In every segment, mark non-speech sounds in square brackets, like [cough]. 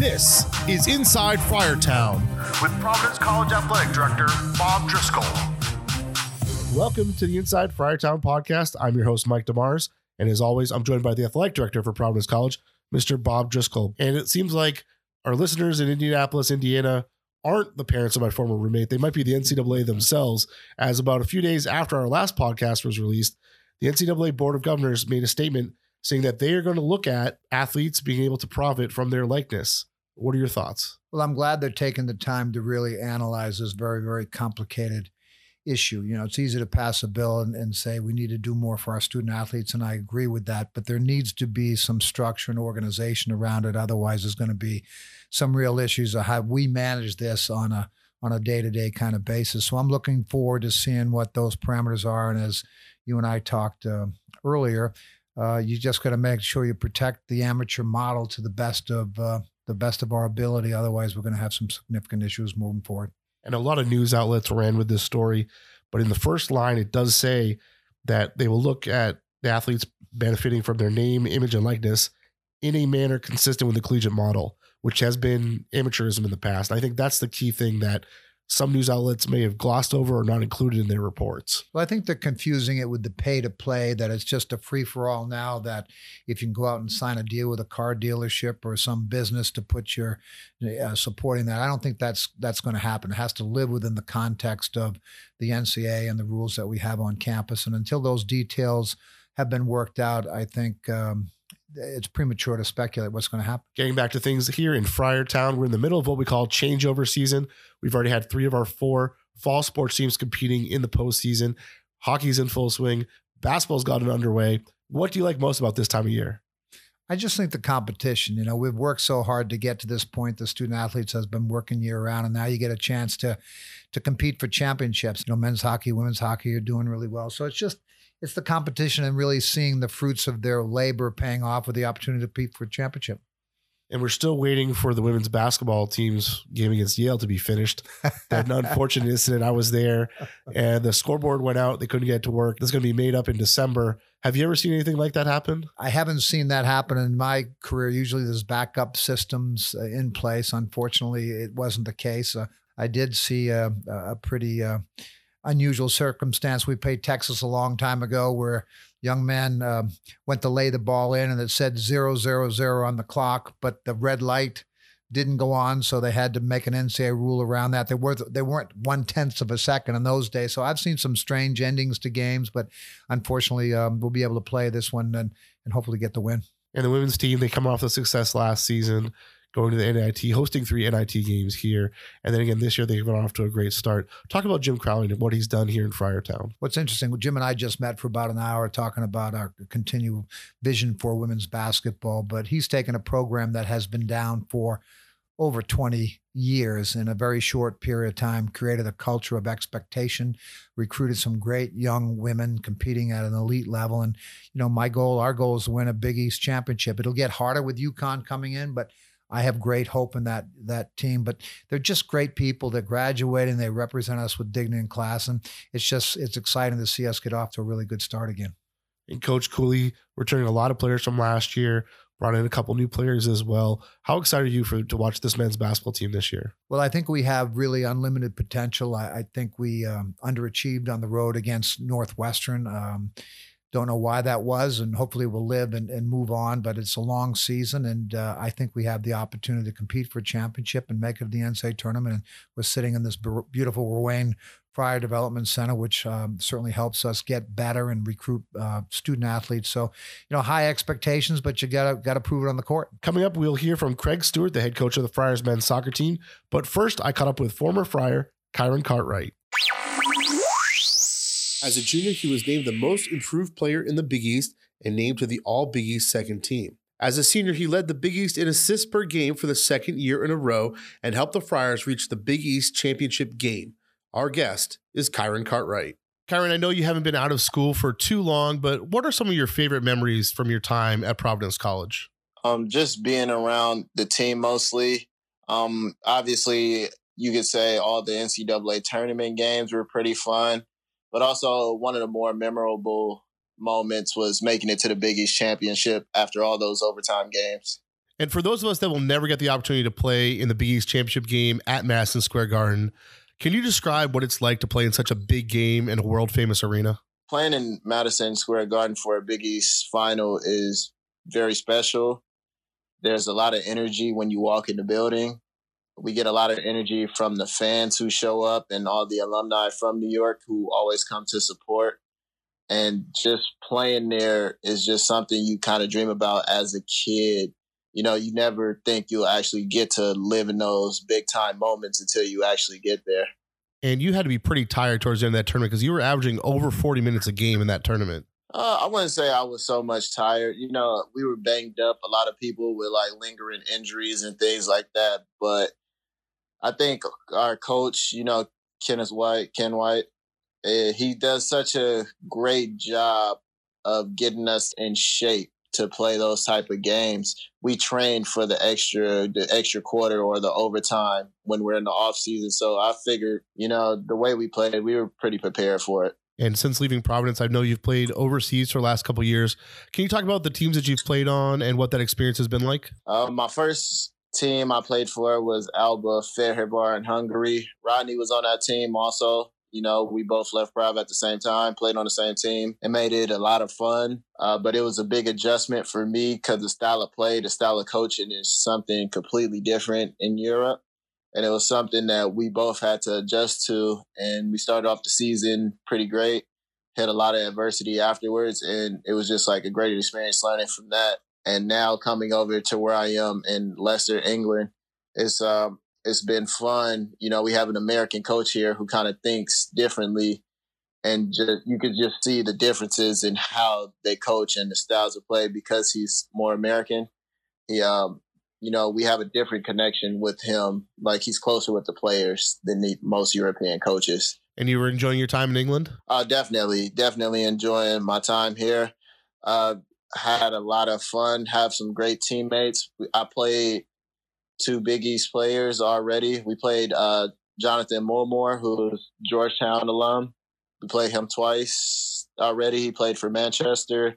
This is Inside Friartown with Providence College Athletic Director Bob Driscoll. Welcome to the Inside Friartown podcast. I'm your host, Mike DeMars. And as always, I'm joined by the athletic director for Providence College, Mr. Bob Driscoll. And it seems like our listeners in Indianapolis, Indiana, aren't the parents of my former roommate. They might be the NCAA themselves, as about a few days after our last podcast was released, the NCAA Board of Governors made a statement saying that they are going to look at athletes being able to profit from their likeness. What are your thoughts? Well, I'm glad they're taking the time to really analyze this very, very complicated issue. You know, it's easy to pass a bill and, and, say we need to do more for our student athletes, and I agree with that. But there needs to be some structure and organization around it. Otherwise, there's going to be some real issues of how we manage this on a on a day to day kind of basis. So I'm looking forward to seeing what those parameters are. And as you and I talked uh, earlier, uh, you just got to make sure you protect the amateur model to the best of uh, the best of our ability. Otherwise, we're going to have some significant issues moving forward. And a lot of news outlets ran with this story, but in the first line, it does say that they will look at the athletes benefiting from their name, image, and likeness in a manner consistent with the collegiate model, which has been amateurism in the past. I think that's the key thing that some news outlets may have glossed over or not included in their reports. Well, I think they're confusing it with the pay to play, that it's just a free for all now, that if you can go out and sign a deal with a car dealership or some business to put your uh, supporting that, I don't think that's that's going to happen. It has to live within the context of the NCAA and the rules that we have on campus. And until those details have been worked out, I think um, it's premature to speculate what's going to happen. Getting back to things here in Friartown, we're in the middle of what we call changeover season. We've already had three of our four fall sports teams competing in the postseason. Hockey's in full swing. Basketball's gotten underway. What do you like most about this time of year? I just think the competition. You know, we've worked so hard to get to this point. The student athletes has been working year round, and now you get a chance to to compete for championships. You know, men's hockey, women's hockey are doing really well. So it's just it's the competition and really seeing the fruits of their labor paying off with the opportunity to compete for a championship. And we're still waiting for the women's basketball team's game against Yale to be finished. [laughs] That unfortunate incident, I was there, and the scoreboard went out. They couldn't get to work. This is going to be made up in December. Have you ever seen anything like that happen? I haven't seen that happen in my career. Usually, there's backup systems uh, in place. Unfortunately, it wasn't the case. Uh, I did see a, a pretty uh, unusual circumstance. We played Texas a long time ago where young man uh, went to lay the ball in and it said zero zero zero on the clock, but the red light didn't go on, so they had to make an NCAA rule around that. They were they weren't one tenths of a second in those days. So I've seen some strange endings to games, but unfortunately, um, we'll be able to play this one and and hopefully get the win. And the women's team, they come off the success last season going to the NIT, hosting three NIT games here. And then again, this year they've gone off to a great start. Talk about Jim Crowley and what he's done here in Friartown. What's interesting, Jim and I just met for about an hour talking about our continued vision for women's basketball, but he's taken a program that has been down for over 20 years in a very short period of time, created a culture of expectation, recruited some great young women competing at an elite level. And, you know, my goal, our goal is to win a Big East championship. It'll get harder with UConn coming in, but I have great hope in that that team. But they're just great people. They're graduating. They represent us with dignity and class, and it's just it's exciting to see us get off to a really good start again. And Coach Cooley returning a lot of players from last year, brought in a couple new players as well. How excited are you for to watch this men's basketball team this year? Well, I think we have really unlimited potential. I, I think we um, underachieved on the road against Northwestern. Um, don't know why that was, and hopefully we'll live and, and move on. But it's a long season, and uh, I think we have the opportunity to compete for a championship and make it to the NCAA tournament. And we're sitting in this beautiful Ruane Friar Development Center, which um, certainly helps us get better and recruit uh, student athletes. So, you know, high expectations, but you gotta gotta prove it on the court. Coming up, we'll hear from Craig Stewart, the head coach of the Friars men's soccer team. But first, I caught up with former Friar Kyron Cartwright. As a junior, he was named the most improved player in the Big East and named to the All Big East second team. As a senior, he led the Big East in assists per game for the second year in a row and helped the Friars reach the Big East championship game. Our guest is Kyron Cartwright. Kyron, I know you haven't been out of school for too long, but what are some of your favorite memories from your time at Providence College? Um, just being around the team mostly. Um, obviously, you could say all the NCAA tournament games were pretty fun. But also, one of the more memorable moments was making it to the Big East Championship after all those overtime games. And for those of us that will never get the opportunity to play in the Big East Championship game at Madison Square Garden, can you describe what it's like to play in such a big game in a world famous arena? Playing in Madison Square Garden for a Big East final is very special. There's a lot of energy when you walk in the building. We get a lot of energy from the fans who show up and all the alumni from New York who always come to support. And just playing there is just something you kind of dream about as a kid. You know, you never think you'll actually get to live in those big time moments until you actually get there. And you had to be pretty tired towards the end of that tournament because you were averaging over 40 minutes a game in that tournament. Uh, I wouldn't say I was so much tired. You know, we were banged up. A lot of people with like lingering injuries and things like that. But I think our coach, you know, Kenneth White, Ken White, uh, he does such a great job of getting us in shape to play those type of games. We train for the extra the extra quarter or the overtime when we're in the off season. So I figured, you know, the way we played, we were pretty prepared for it. And since leaving Providence, I know you've played overseas for the last couple years. Can you talk about the teams that you've played on and what that experience has been like? Uh, my first team I played for was Alba Fehérvár in Hungary. Rodney was on that team also. You know, we both left Prov at the same time, played on the same team. It made it a lot of fun, uh, but it was a big adjustment for me because the style of play, the style of coaching is something completely different in Europe. And it was something that we both had to adjust to. And we started off the season pretty great, had a lot of adversity afterwards. And it was just like a great experience learning from that. And now coming over to where I am in Leicester, England, it's um, it's been fun. You know, we have an American coach here who kind of thinks differently, and just you could just see the differences in how they coach and the styles of play because he's more American. He, um, you know, we have a different connection with him. Like he's closer with the players than the, most European coaches. And you were enjoying your time in England? Uh, definitely, definitely enjoying my time here. Uh, had a lot of fun. Have some great teammates. I played two Big East players already. We played uh, Jonathan Moore, who's Georgetown alum. We played him twice already. He played for Manchester,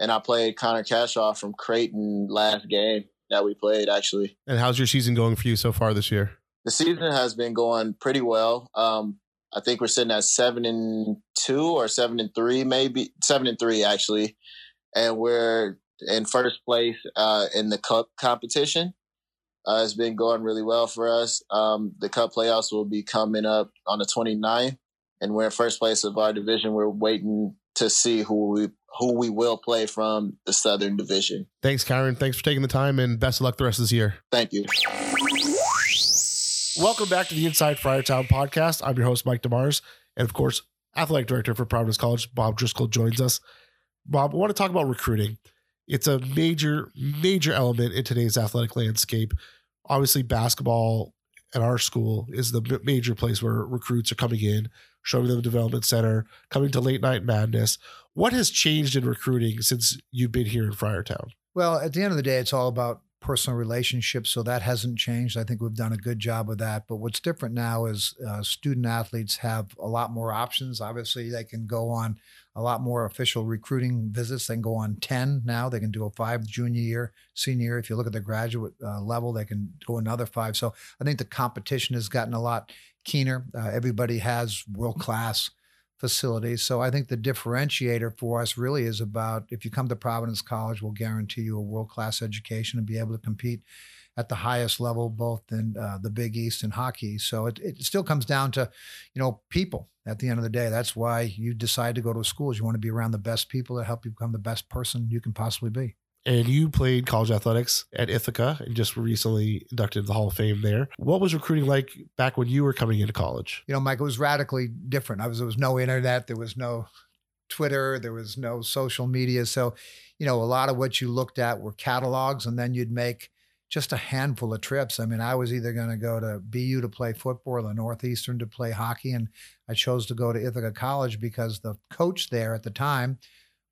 and I played Connor Cashaw from Creighton last game that we played actually. And how's your season going for you so far this year? The season has been going pretty well. Um, I think we're sitting at seven and two or seven and three, maybe seven and three actually, and we're in first place uh, in the cup competition. Uh, it's been going really well for us. Um, the cup playoffs will be coming up on the 29th, and we're in first place of our division. We're waiting to see who we who we will play from the Southern Division. Thanks, Kyron. Thanks for taking the time, and best of luck the rest of this year. Thank you. Welcome back to the Inside Friartown podcast. I'm your host, Mike DeMars, and of course, athletic director for Providence College, Bob Driscoll, joins us. Bob, I want to talk about recruiting. It's a major, major element in today's athletic landscape. Obviously, basketball at our school is the major place where recruits are coming in, showing them the development center, coming to late night madness. What has changed in recruiting since you've been here in Friartown? Well, at the end of the day, it's all about personal relationships, so that hasn't changed. I think we've done a good job of that. But what's different now is uh, student athletes have a lot more options. Obviously, they can go on a lot more official recruiting visits. They can go on 10 now. They can do a five junior year, senior year. If you look at the graduate uh, level, they can go another five. So I think the competition has gotten a lot keener. Uh, everybody has world class facilities. So I think the differentiator for us really is about if you come to Providence College, we'll guarantee you a world class education and be able to compete at the highest level, both in uh, the Big East and hockey. So it, it still comes down to, you know, people at the end of the day. That's why you decide to go to schools. You want to be around the best people that help you become the best person you can possibly be. And you played college athletics at Ithaca and just recently inducted the Hall of Fame there. What was recruiting like back when you were coming into college? You know, Mike, it was radically different. I was there was no internet, there was no Twitter, there was no social media. So, you know, a lot of what you looked at were catalogs, and then you'd make just a handful of trips. I mean, I was either going to go to BU to play football or Northeastern to play hockey, and I chose to go to Ithaca College because the coach there at the time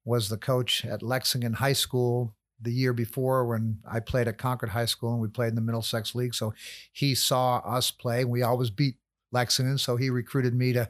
was the coach at Lexington High School the year before when I played at Concord High School and we played in the Middlesex League. So he saw us play. We always beat Lexington, so he recruited me to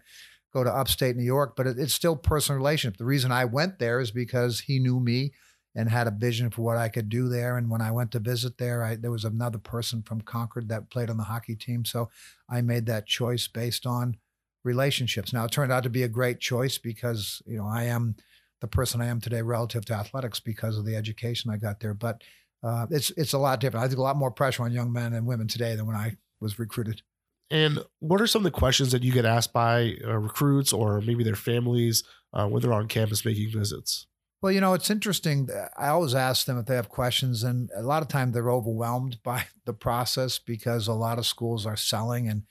go to upstate New York. But it, it's still personal relationship. The reason I went there is because he knew me and had a vision for what I could do there. And when I went to visit there, I, there was another person from Concord that played on the hockey team. So I made that choice based on relationships. Now it turned out to be a great choice because, you know, I am the person I am today relative to athletics because of the education I got there. But uh, it's it's a lot different. I think a lot more pressure on young men and women today than when I was recruited. And what are some of the questions that you get asked by uh, recruits or maybe their families uh, when they're on campus making visits? Well, you know, it's interesting. I always ask them if they have questions, and a lot of times they're overwhelmed [laughs] by the process because a lot of schools are selling, and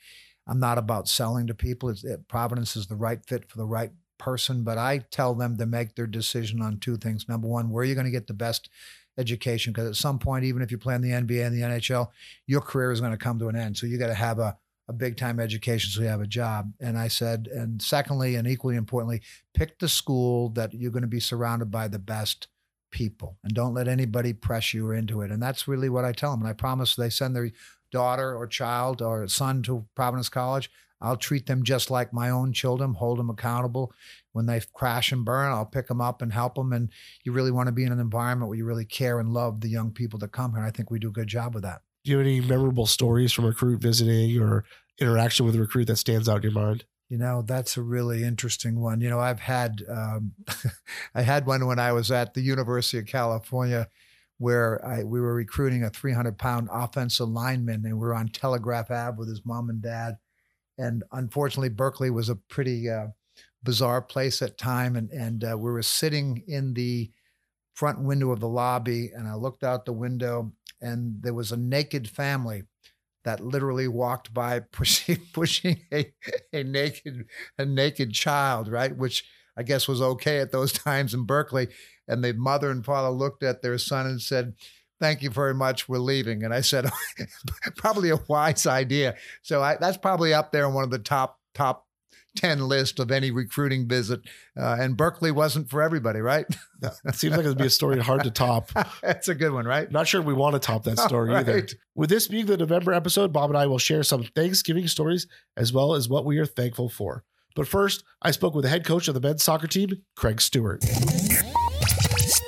I'm not about selling to people. It, Providence is the right fit for the right person, but I tell them to make their decision on two things. Number one, where you're you going to get the best education? Because at some point, even if you play in the NBA and the NHL, your career is going to come to an end. So you got to have a a big time education so you have a job. And I said, and secondly, and equally importantly, pick the school that you're going to be surrounded by the best people and don't let anybody press you into it. And that's really what I tell them. And I promise they send their daughter or child or son to Providence College. I'll treat them just like my own children, hold them accountable. When they crash and burn, I'll pick them up and help them. And you really want to be in an environment where you really care and love the young people that come here. And I think we do a good job with that do you have any memorable stories from recruit visiting or interaction with a recruit that stands out in your mind? You know, that's a really interesting one. You know, I've had um, [laughs] I had one when I was at the University of California where I, we were recruiting a 300 pound offensive lineman and we were on Telegraph Ave with his mom and dad. And unfortunately, Berkeley was a pretty uh, bizarre place at time. And, and uh, we were sitting in the front window of the lobby and I looked out the window and there was a naked family that literally walked by [laughs] pushing pushing a, a naked a naked child, right? Which I guess was okay at those [laughs] times in Berkeley. And the mother and father looked at their son and said, Thank you very much. We're leaving. And I said, [laughs] probably a wise idea. So I, that's probably up there in one of the top top 10 list of any recruiting visit. Uh, and Berkeley wasn't for everybody, right? It seems like it'd be a story hard to top. [laughs] That's a good one, right? Not sure we want to top that story right. either. With this being the November episode, Bob and I will share some Thanksgiving stories as well as what we are thankful for. But first, I spoke with the head coach of the men's soccer team, Craig Stewart.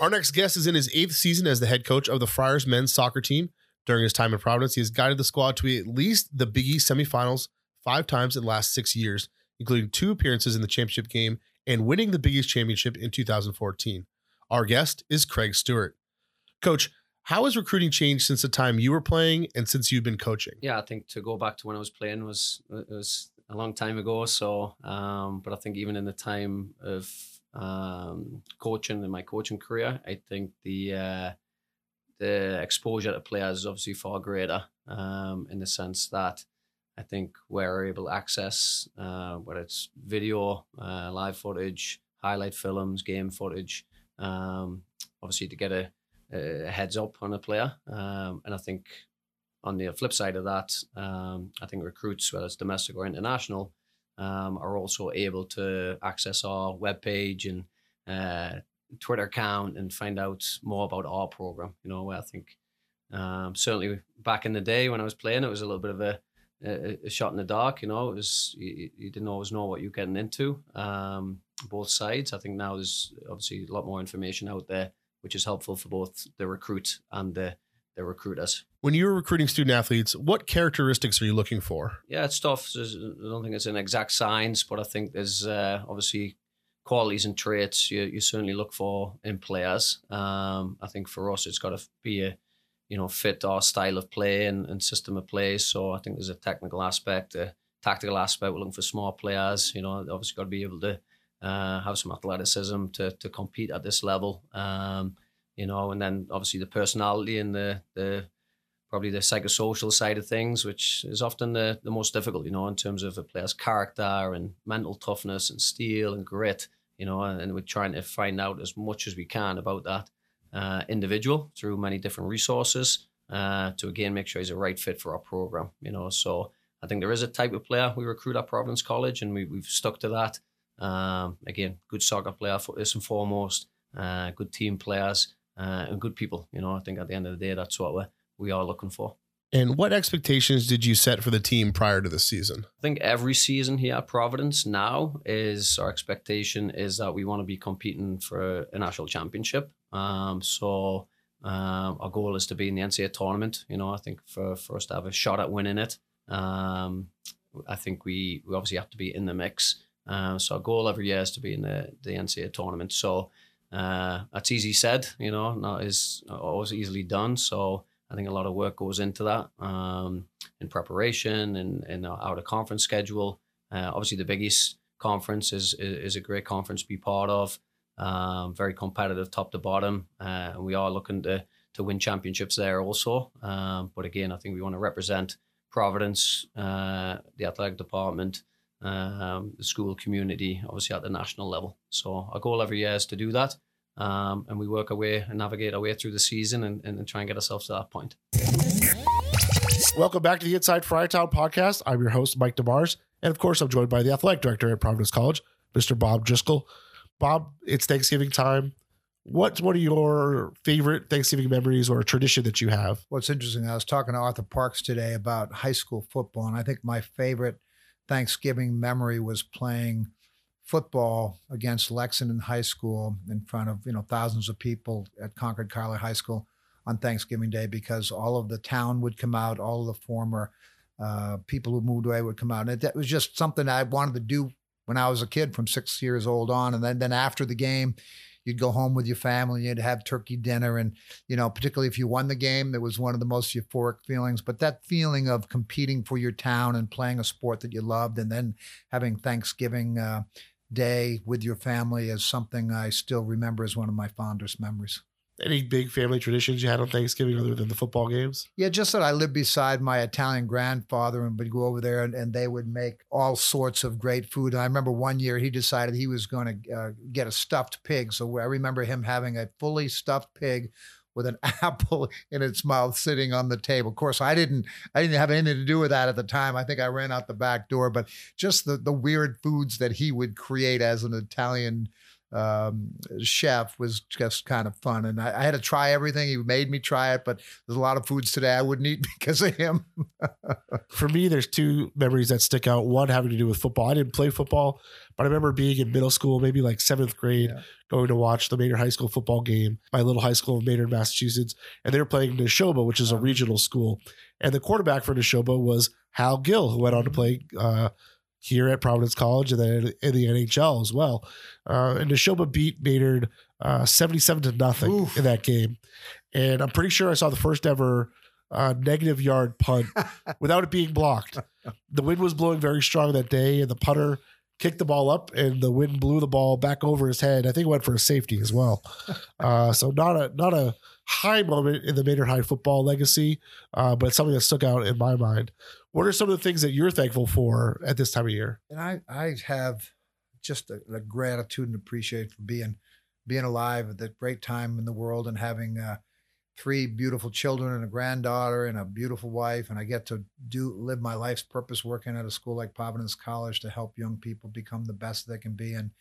Our next guest is in his eighth season as the head coach of the Friars men's soccer team. During his time in Providence, he has guided the squad to at least the Big East semifinals five times in the last six years including two appearances in the championship game and winning the Big East Championship in 2014. Our guest is Craig Stewart. Coach, how has recruiting changed since the time you were playing and since you've been coaching? Yeah, I think to go back to when I was playing was was a long time ago. So, um, but I think even in the time of um, coaching in my coaching career, I think the uh, the exposure to players is obviously far greater um, in the sense that I think we're able to access uh, whether it's video, uh, live footage, highlight films, game footage, um, obviously to get a, a, heads up on a player. Um, and I think on the flip side of that, um, I think recruits, whether it's domestic or international, um, are also able to access our webpage and uh, Twitter account and find out more about our program. You know, I think um, certainly back in the day when I was playing, it was a little bit of a a, a, shot in the dark. You know, it was you, you, didn't always know what you're getting into. Um, both sides. I think now there's obviously a lot more information out there, which is helpful for both the recruit and the the recruiters. When you're recruiting student athletes, what characteristics are you looking for? Yeah, it's tough. I don't think it's an exact science, but I think there's uh, obviously qualities and traits you, you certainly look for in players. Um, I think for us, it's got to be a you know, fit our style of play and, and system of play. So I think there's a technical aspect, a tactical aspect. We're looking for smart players. You know, obviously got to be able to uh, have some athleticism to to compete at this level. Um, you know, and then obviously the personality and the the probably the psychosocial side of things, which is often the, the most difficult, you know, in terms of a player's character and mental toughness and steel and grit, you know, and, and we're trying to find out as much as we can about that uh, individual through many different resources uh, to again make sure he's a right fit for our program. You know, so I think there is a type of player we recruit at Providence College, and we, we've stuck to that. Um, again, good soccer player first and foremost, uh, good team players, uh, and good people. You know, I think at the end of the day, that's what we we are looking for. And what expectations did you set for the team prior to the season? I think every season here at Providence now is our expectation is that we want to be competing for a national championship. Um, so um, our goal is to be in the NCAA tournament. You know, I think for, for us to have a shot at winning it, um, I think we, we obviously have to be in the mix. Um, so our goal every year is to be in the, the NCAA tournament. So uh, that's easy said, you know, not is always easily done. So I think a lot of work goes into that um, in preparation and in our out of conference schedule. Uh, obviously, the Big East conference is, is, is a great conference to be part of. Um, very competitive, top to bottom, uh, and we are looking to to win championships there also. Um, but again, I think we want to represent Providence, uh, the athletic department, um, the school community, obviously at the national level. So our goal every year is to do that. Um, and we work our way and navigate our way through the season and, and, try and get ourselves to that point. Welcome back to the Inside Friartown podcast. I'm your host, Mike DeMars. And of course, I'm joined by the athletic director at Providence College, Mr. Bob Driscoll. Bob, it's Thanksgiving time. What's one of your favorite Thanksgiving memories or tradition that you have? What's interesting, I was talking to Arthur Parks today about high school football, and I think my favorite Thanksgiving memory was playing football against Lexington High School in front of you know thousands of people at Concord Carlisle High School on Thanksgiving Day because all of the town would come out, all of the former uh, people who moved away would come out, and that was just something I wanted to do when I was a kid, from six years old on, and then then after the game. You'd go home with your family, you'd have turkey dinner. And, you know, particularly if you won the game, that was one of the most euphoric feelings. But that feeling of competing for your town and playing a sport that you loved, and then having Thanksgiving uh, day with your family is something I still remember as one of my fondest memories. Any big family traditions you had on Thanksgiving other than the football games? Yeah, just that I lived beside my Italian grandfather and would go over there and, and they would make all sorts of great food. And I remember one year he decided he was going to uh, get a stuffed pig. So I remember him having a fully stuffed pig with an [laughs] apple in its mouth sitting on the table. Of course, I didn't I didn't have anything to do with that at the time. I think I ran out the back door, but just the the weird foods that he would create as an Italian um, chef was just kind of fun. And I, I, had to try everything. He made me try it, but there's a lot of foods today I wouldn't eat [laughs] because of him. [laughs] For me, there's two memories that stick out. One having to do with football. I didn't play football, but I remember being in middle school, maybe like seventh grade, yeah. going to watch the Maynard High School football game, my little high school in Maynard, Massachusetts. And they were playing Nashoba, which is a regional school. And the quarterback for Nashoba was Hal Gill, who went on to mm-hmm. play uh, here at Providence College and then in the NHL as well. Uh, and Nashoba beat Maynard uh, 77 to nothing Oof. in that game. And I'm pretty sure I saw the first ever uh, negative yard punt [laughs] without it being blocked. The wind was blowing very strong that day, and the punter kicked the ball up, and the wind blew the ball back over his head. I think it went for a safety as well. [laughs] Uh, so not a not a high moment in the Maynard High football legacy, uh, but something that stuck out in my mind. What are some of the things that you're thankful for at this time of year? And I, I have just a, a gratitude and appreciation for being being alive at that great time in the world and having uh, three beautiful children and a granddaughter and a beautiful wife. And i get to do live my life's purpose working at a school like providence college to help young people become the best they can be. And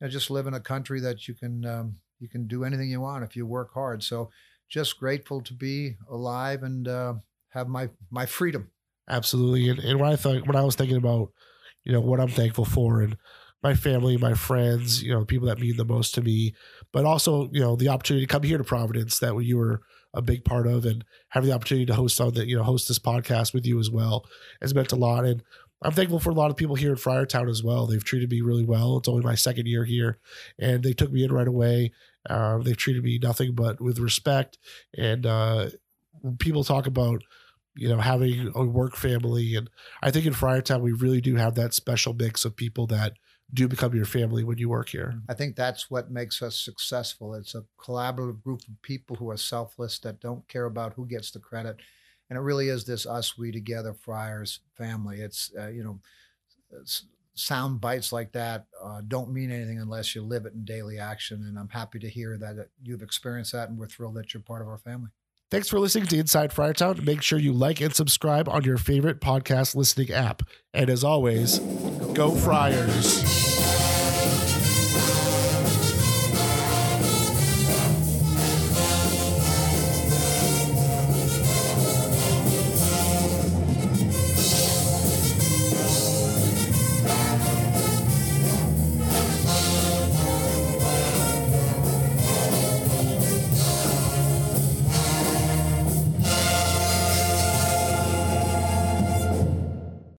you know, just live in a country that you can um, you can do anything you want if you work hard. So just grateful to be alive and uh, have my my freedom absolutely and, and when i thought when i was thinking about you know what i'm thankful for and my family, my friends, you know, people that mean the most to me, but also, you know, the opportunity to come here to Providence that you were a big part of and having the opportunity to host on that, you know, host this podcast with you as well has meant a lot. And I'm thankful for a lot of people here in Friartown as well. They've treated me really well. It's only my second year here and they took me in right away. Uh, they've treated me nothing but with respect. And uh, people talk about, you know, having a work family. And I think in Friartown, we really do have that special mix of people that do become your family when you work here. I think that's what makes us successful. It's a collaborative group of people who are selfless, that don't care about who gets the credit. And it really is this us, we together, Friars family. It's, uh, you know, it's sound bites like that uh, don't mean anything unless you live it in daily action. And I'm happy to hear that you've experienced that and we're thrilled that you're part of our family. Thanks for listening to Inside Friartown. Make sure you like and subscribe on your favorite podcast listening app. And as always, go Friars.